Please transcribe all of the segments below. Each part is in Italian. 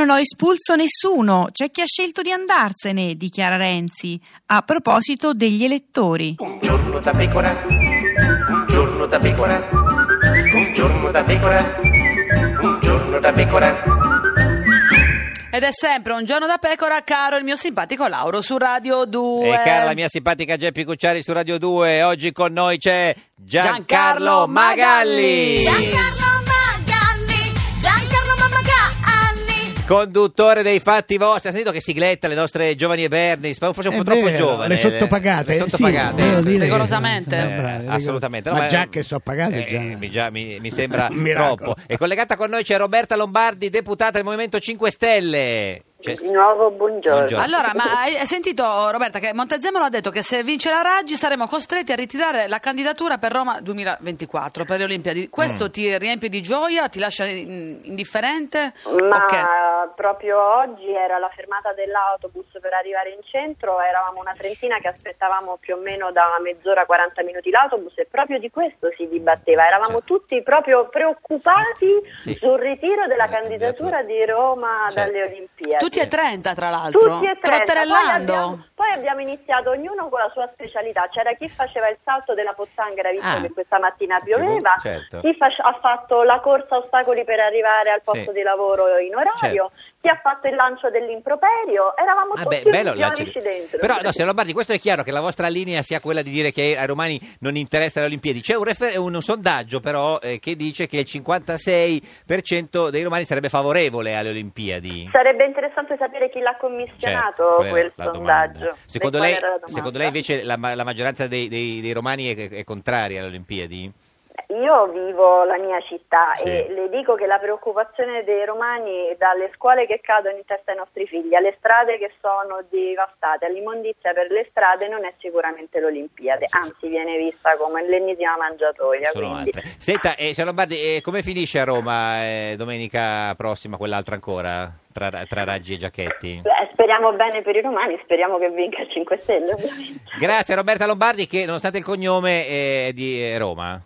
non ho espulso nessuno, c'è chi ha scelto di andarsene, dichiara Renzi, a proposito degli elettori. Un giorno da pecora, un giorno da pecora, un giorno da pecora, un giorno da pecora. Ed è sempre un giorno da pecora, caro il mio simpatico Lauro su Radio 2. E cara la mia simpatica Geppi Cucciari su Radio 2, oggi con noi c'è Giancarlo, Giancarlo Magalli. Magalli, Giancarlo conduttore dei fatti vostri. Ha sentito che sigletta le nostre giovani e Bernis, forse un po' troppo vero, giovane. le sottopagate, Le eh, sottopagate. sì, devo dire che Rigorosamente. Eh, assolutamente. Ma No, già che sono pagate, eh, già. mi, già- mi- mi sembra troppo. E collegata con noi c'è Roberta Lombardi, deputata del Movimento 5 Stelle. Cioè, Di nuovo buongiorno. Buongiorno. Allora, ma hai sentito Roberta che Montezemolo ha detto che se vince la Raggi saremo costretti a ritirare la candidatura per Roma 2024 per le Olimpiadi. Questo Mm. ti riempie di gioia? Ti lascia in- indifferente? Ma Ok. proprio oggi era la fermata dell'autobus per arrivare in centro, eravamo una trentina che aspettavamo più o meno da mezz'ora, 40 minuti l'autobus e proprio di questo si dibatteva. Eravamo Certo. tutti proprio preoccupati Sì. sul ritiro della candidatura. di Roma Certo. dalle Olimpiadi. Tu Tutti e 30, tra l'altro. Tutti e 30. Poi Trotterellando. abbiamo, poi abbiamo iniziato ognuno con la sua specialità. C'era chi faceva il salto della pozzanghera, visto Ah. che questa mattina pioveva, certo. chi fac- ha fatto la corsa a ostacoli per arrivare al posto Sì. di lavoro in orario, chi ha fatto il lancio dell'improperio. Eravamo Ah, tutti bello lancio dentro. Però, no, signor Lombardi, questo è chiaro che la vostra linea sia quella di dire che ai romani non interessa le Olimpiadi. C'è un, refer- un sondaggio, però, eh, che dice che il 56% dei romani sarebbe favorevole alle Olimpiadi. Sarebbe interessante sapere chi l'ha commissionato Certo, quel sondaggio. Secondo lei, secondo lei invece la, la maggioranza dei, dei- dei romani è, è contraria alle Olimpiadi? Io vivo la mia città Sì. e le dico che la preoccupazione dei romani dalle scuole che cadono in testa ai nostri figli, alle strade che sono devastate, all'immondizia per le strade non è sicuramente l'Olimpiade, anzi viene vista come l'ennesima mangiatoia. Senta, eh, Lombardi, eh, come finisce a Roma eh, domenica prossima, quell'altra ancora, tra, tra Raggi e Giacchetti? Beh, speriamo bene per i romani, speriamo che vinca il 5 Stelle ovviamente. Grazie Roberta Lombardi che nonostante il cognome è di eh, Roma.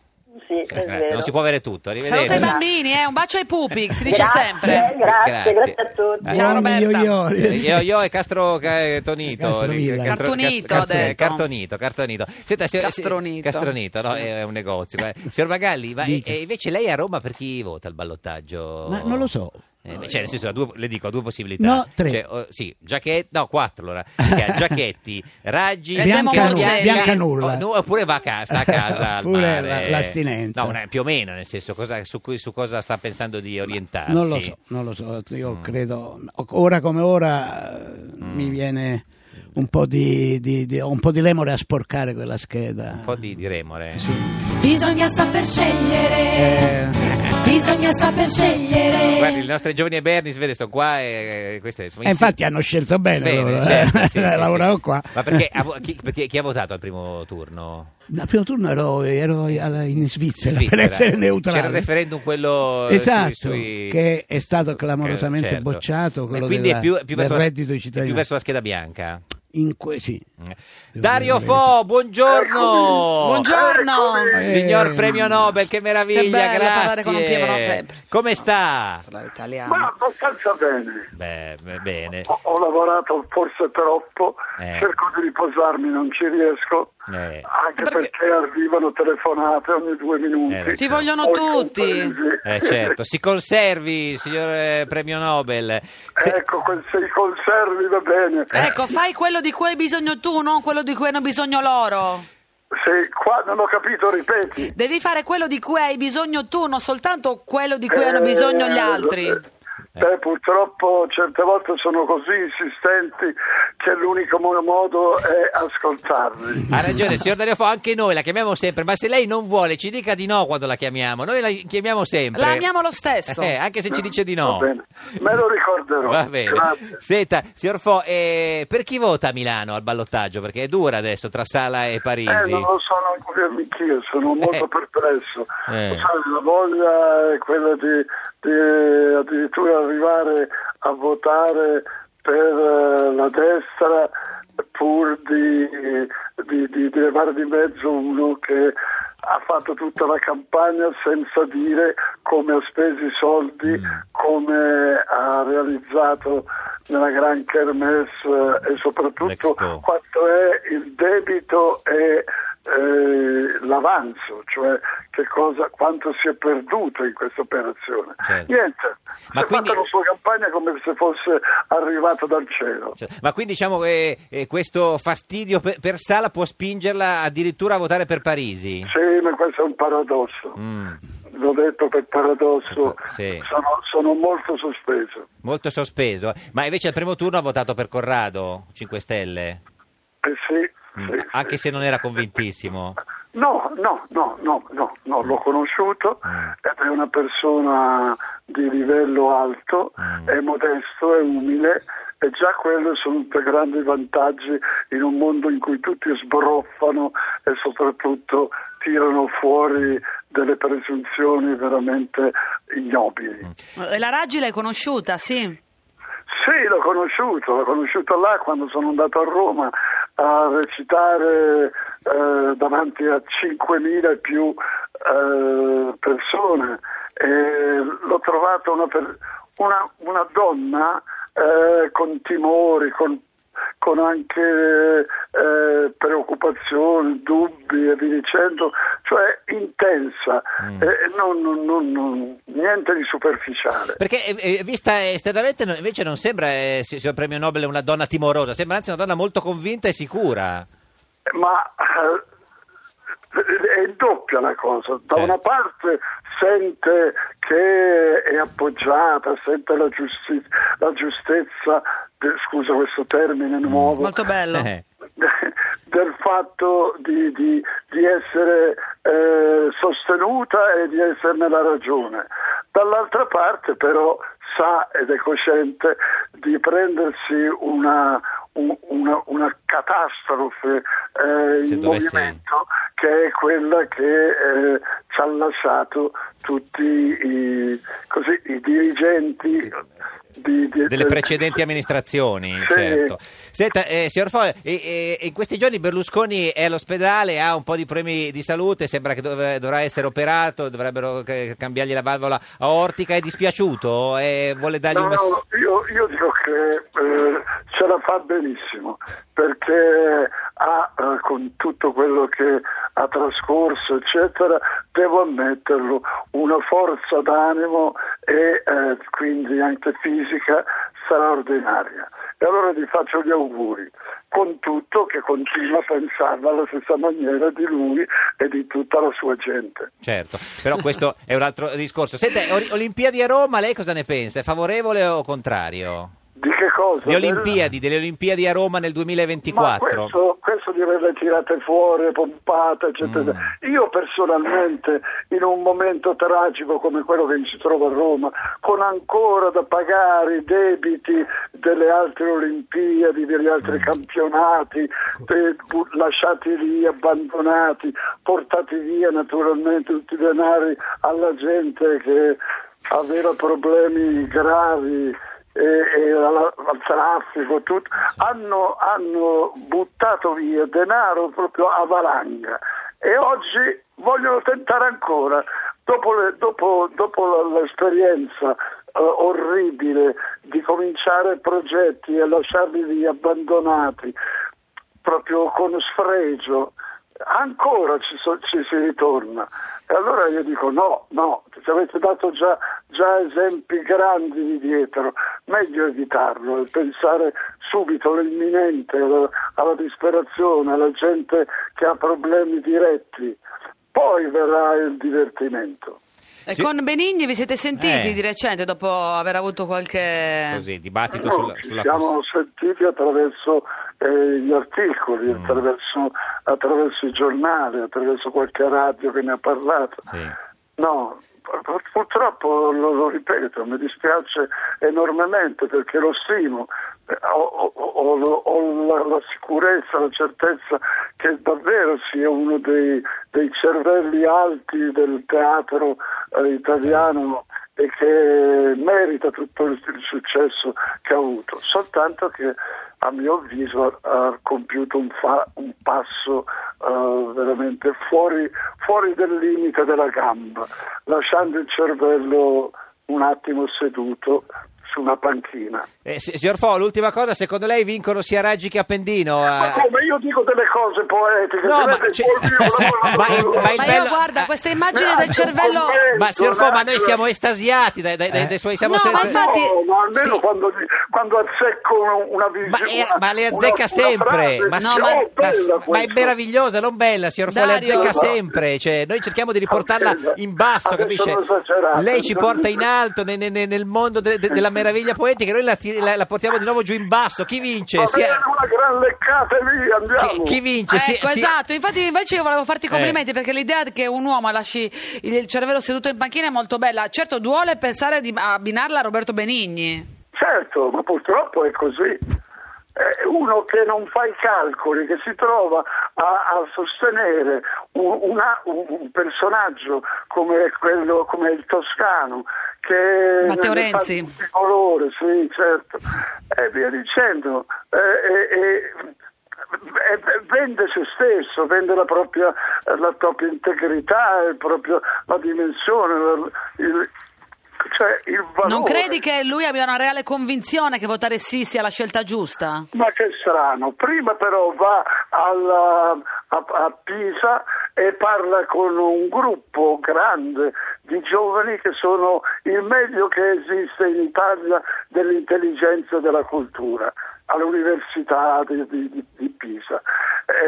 Sì, non si può avere tutto. Saluta i Arrivederci. bambini, eh, un bacio ai pupi, si dice Grazie, sempre. Grazie, Grazie. grazie, a tutti. Ciao, Roberta. io-io. Eh, Io, io e Castro eh, Tonito. Castrovilla. Eh, Castro- Cartonito. Cartonito, Cartonito. Senta, se- se- Castronito. Castronito, no? È un negozio. Eh, Signor Magalli, ma e- e invece lei a Roma per chi vota il ballottaggio? Ma non lo so. Eh, cioè, nel senso, due- le dico, ha due possibilità. No, tre. Cioè, oh, sì, Giacchetti, no, quattro allora. Giacchetti, Raggi, E Bianca, Abbiamo nu- Boselli. bianca nulla. Oh, no, oppure va a casa, a casa al mare. la- l'astinenza. No, no, più o meno, nel senso, cosa- su, cui- su cosa sta pensando di orientarsi? Non lo so, non lo so. Io Mm. credo, ora come ora eh, mi viene un po' di, di- di- un po' di lemore a sporcare quella scheda. Un po' di, di remore. Bisogna saper scegliere, Eh, bisogna saper scegliere. Guardi, le nostre giovani Bernis, vede, sono qua e queste sono e infatti hanno scelto bene, Bene, loro, eh. certo, sì, sì, lavoravo sì. qua. Ma perché, chi, perché chi ha votato al primo turno? Al primo turno ero, ero in Svizzera, Svizzera. per essere neutrale. C'era il referendum quello eh, Esatto, sui- sui- che è stato clamorosamente certo. bocciato, quello E quindi della- è più, più del verso reddito di è più verso la scheda bianca. In que- sì. Dario dire Fo, buongiorno! Buongiorno. Eh, Signor premio Nobel, che meraviglia, Che grazie. con. Come sta? Ma abbastanza bene. Beh, beh, bene. Ho, ho lavorato forse troppo, Eh. cerco di riposarmi, non ci riesco, Eh. anche Perché- perché... arrivano telefonate ogni due minuti. Eh, Ti vogliono tutti. Eh, certo, si conservi, signor eh, premio Nobel. Se- Ecco, se conservi va bene. Ecco, fai quello di cui hai bisogno tu, non quello di cui hanno bisogno loro. Se qua non ho capito, ripeti. Devi fare quello di cui hai bisogno tu, non soltanto quello di cui hanno bisogno gli altri. Eh, Beh, purtroppo certe volte sono così insistenti che l'unico mo- modo è ascoltarli. Ha ragione, signor Dario Fo, anche noi la chiamiamo sempre, ma se lei non vuole ci dica di no quando la chiamiamo, noi la chiamiamo sempre. La amiamo lo stesso. Eh, anche se ci dice di no. Va bene, me lo ricorderò. Va bene. Grazie. Senta, signor Fo, eh, per chi vota a Milano al ballottaggio? Perché è dura adesso tra Sala e Parisi. Eh, non lo sono ancora anch'io, sono molto Eh. perplesso. Eh. Sai, la voglia è quella di, di addirittura arrivare a votare per eh, la destra pur di, di, di, di levare di mezzo uno che ha fatto tutta la campagna senza dire come ha speso i soldi, come ha realizzato nella Gran Kermesse eh, e soprattutto quanto è il debito e eh, l'avanzo, cioè che cosa, quanto si è perduto in questa operazione. Certo. Niente, Ma si è quindi- fatta la sua campagna come se fosse arrivato dal cielo. Cioè, ma quindi diciamo che eh, questo fastidio per, per Sala può spingerla addirittura a votare per Parisi? Sì, ma questo è un paradosso. Mm, L'ho detto per paradosso, Sì. sono, sono molto sospeso. molto sospeso. Ma invece al primo turno ha votato per Corrado, 5 Stelle? Eh sì, Mm, sì, Anche sì. se non era convintissimo. No, no, no, no, no, l'ho conosciuto Mm. ed è una persona di livello alto, Mm. è modesto, è umile e già quello sono due grandi vantaggi in un mondo in cui tutti sbroffano e soprattutto tirano fuori delle presunzioni veramente ignobili. E la Raggi l'hai conosciuta, sì. Sì, l'ho conosciuto, l'ho conosciuto là quando sono andato a Roma a recitare eh, davanti a 5.000 e più eh, persone. E l'ho trovata una, una- una donna eh, con timori, con, con anche eh, preoccupazioni, dubbi e via dicendo, cioè intensa, Mm. eh, non- non- non- niente di superficiale. Perché eh, eh, vista esternamente invece non sembra, eh, signor premio Nobel, una donna timorosa, sembra anzi una donna molto convinta e sicura. ma eh, è doppia la cosa. Da una parte sente che è appoggiata, sente la, giusti- la giustezza, de- scusa questo termine nuovo, Molto bello. Eh, del fatto di, di- di essere eh, sostenuta e di esserne la ragione. Dall'altra parte però sa ed è cosciente di prendersi una, un- una- una catastrofe eh, in dovesse- movimento che è quella che eh, ci ha lasciato tutti i, così, i dirigenti di- di- delle del- precedenti amministrazioni, Sì. certo. Senta, eh, signor Foglia, e- e- in questi giorni Berlusconi è all'ospedale, ha un po' di problemi di salute, sembra che dov- dovrà essere operato, dovrebbero eh, cambiargli la valvola aortica, è dispiaciuto? E vuole dargli No, una... no, io, io dico che eh, ce la fa benissimo perché ha, eh, con tutto quello che ha trascorso, eccetera, devo ammetterlo, una forza d'animo e eh, quindi anche fisica straordinaria. E allora gli faccio gli auguri, con tutto che continua a pensarla alla stessa maniera di lui e di tutta la sua gente. Certo, però questo è un altro discorso. Senta, Ori- Olimpiadi a Roma, lei cosa ne pensa? È favorevole o contrario? Di che cosa? Le Olimpiadi, delle Olimpiadi a Roma nel Ma 2024? questo, questo di averle tirate fuori, pompate, eccetera. Mm. Io personalmente, in un momento tragico come quello che si trova a Roma, con ancora da pagare i debiti delle altre Olimpiadi, degli altri Mm. campionati, bu- lasciati lì, abbandonati, portati via naturalmente tutti i denari alla gente che aveva problemi gravi e, al tutto, hanno, hanno buttato via denaro proprio a valanga e oggi vogliono tentare ancora. Dopo, le- dopo- dopo l'esperienza eh, orribile di cominciare progetti e lasciarli lì abbandonati, proprio con sfregio, ancora ci, so- ci si ritorna. E allora io dico no, no, ci avete dato già, già esempi grandi di dietro, meglio evitarlo e pensare subito all'imminente, alla, alla disperazione, alla gente che ha problemi diretti. Poi verrà il divertimento. E Sì. con Benigni vi siete sentiti Eh. di recente dopo aver avuto qualche... Così, dibattito No, sulla... ci sulla siamo sentiti attraverso eh, gli articoli, Mm. attraverso, attraverso i giornali, attraverso qualche radio che ne ha parlato. Sì. No, pur- purtroppo lo, lo ripeto, mi dispiace enormemente perché lo stimo, Eh, ho, ho- ho- ho la, la sicurezza, la certezza che davvero sia uno dei, dei cervelli alti del teatro eh, italiano e che merita tutto il, successo che ha avuto, soltanto che a mio avviso ha, ha compiuto un, fa- un passo eh, veramente fuori, fuori del limite della gamba, lasciando il cervello un attimo seduto su una panchina. Eh, si- signor Fo, l'ultima cosa, secondo lei vincono sia Raggi che Appendino? Ma a- come io dico delle cose poetiche, No, ma lavoro- ma il- ma il Ma bello- io guarda, eh, questa immagine del neanche un cervello... commento, Ma signor Fo, ma noi siamo estasiati dai, dai- dai- dai suoi... Siamo No, ma senza- infatti- No, ma almeno Sì. quando, quando azzecco una- una visione. Ma, è- una- ma le una- azzecca una sempre, frase, ma, sì, ma- "Oh, ma- bella ma è questa". meravigliosa, non bella, signor Fo, le azzecca No. sempre, cioè, noi cerchiamo di riportarla in basso, capisce? Lei ci porta in alto ne- ne- ne- nel mondo de- de- della meraviglia poetica, noi la, la- la portiamo di nuovo giù in basso, chi vince? Va bene, una gran leccata via, andiamo. chi, chi vince? Si- Ecco, si- esatto, infatti invece io volevo farti i complimenti Eh. perché l'idea che un uomo lasci il cervello seduto in panchina è molto bella. Certo, duole pensare di abbinarla a Roberto Benigni. Certo, ma purtroppo è così. È uno che non fa i calcoli, che si trova a, a sostenere un, una- un- personaggio come, quello, come il toscano, che Matteo Renzi. tutti i colori, sì, certo, e via dicendo. Eh, eh, eh, eh, vende se stesso, vende la propria, la propria integrità, proprio- la dimensione, il- cioè il valore. Non credi che lui abbia una reale convinzione che votare sì sia la scelta giusta? Ma che strano, prima però va alla- a, a Pisa e parla con un gruppo grande di giovani che sono il meglio che esiste in Italia dell'intelligenza e della cultura all'Università di- di- di Pisa,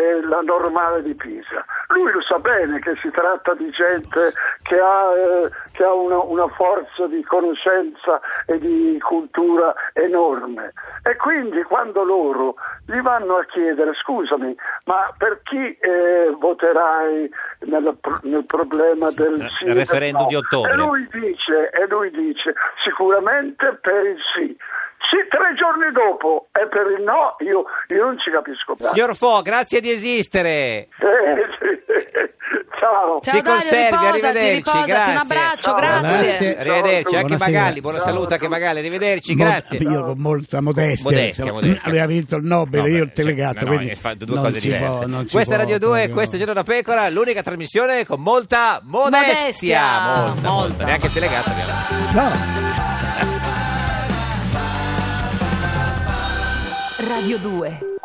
eh, la normale di Pisa. Lui lo sa bene che si tratta di gente che ha, eh, che ha una, una forza di conoscenza e di cultura enorme e quindi quando loro gli vanno a chiedere scusami ma per chi eh, voterai nel, nel problema del Eh, sì il referendum no? di ottobre. e lui dice e lui dice sicuramente per il sì sì, tre giorni dopo e per il no io, io non ci capisco più. Signor Fo, grazie di esistere. Eh, sì. Ciao. Ciao si Dario, conservi, riposati, arrivederci, riposati, grazie. un abbraccio, Ciao. grazie. Grazie. Arrivederci, anche Buonasera. Magali, buona salute anche Magali, arrivederci, Mol- grazie. Io con molta modestia. Modestia, insomma, modestia. Aveva vinto il Nobel, No, io il delegato. cioè, no, quindi no, fa due cose diverse. può- Questa è Radio 2, proprio- questo è Giorno da Pecora, l'unica trasmissione con molta modestia. Modestia, Molta, molta. molta. Neanche il abbiamo. No. Radio 2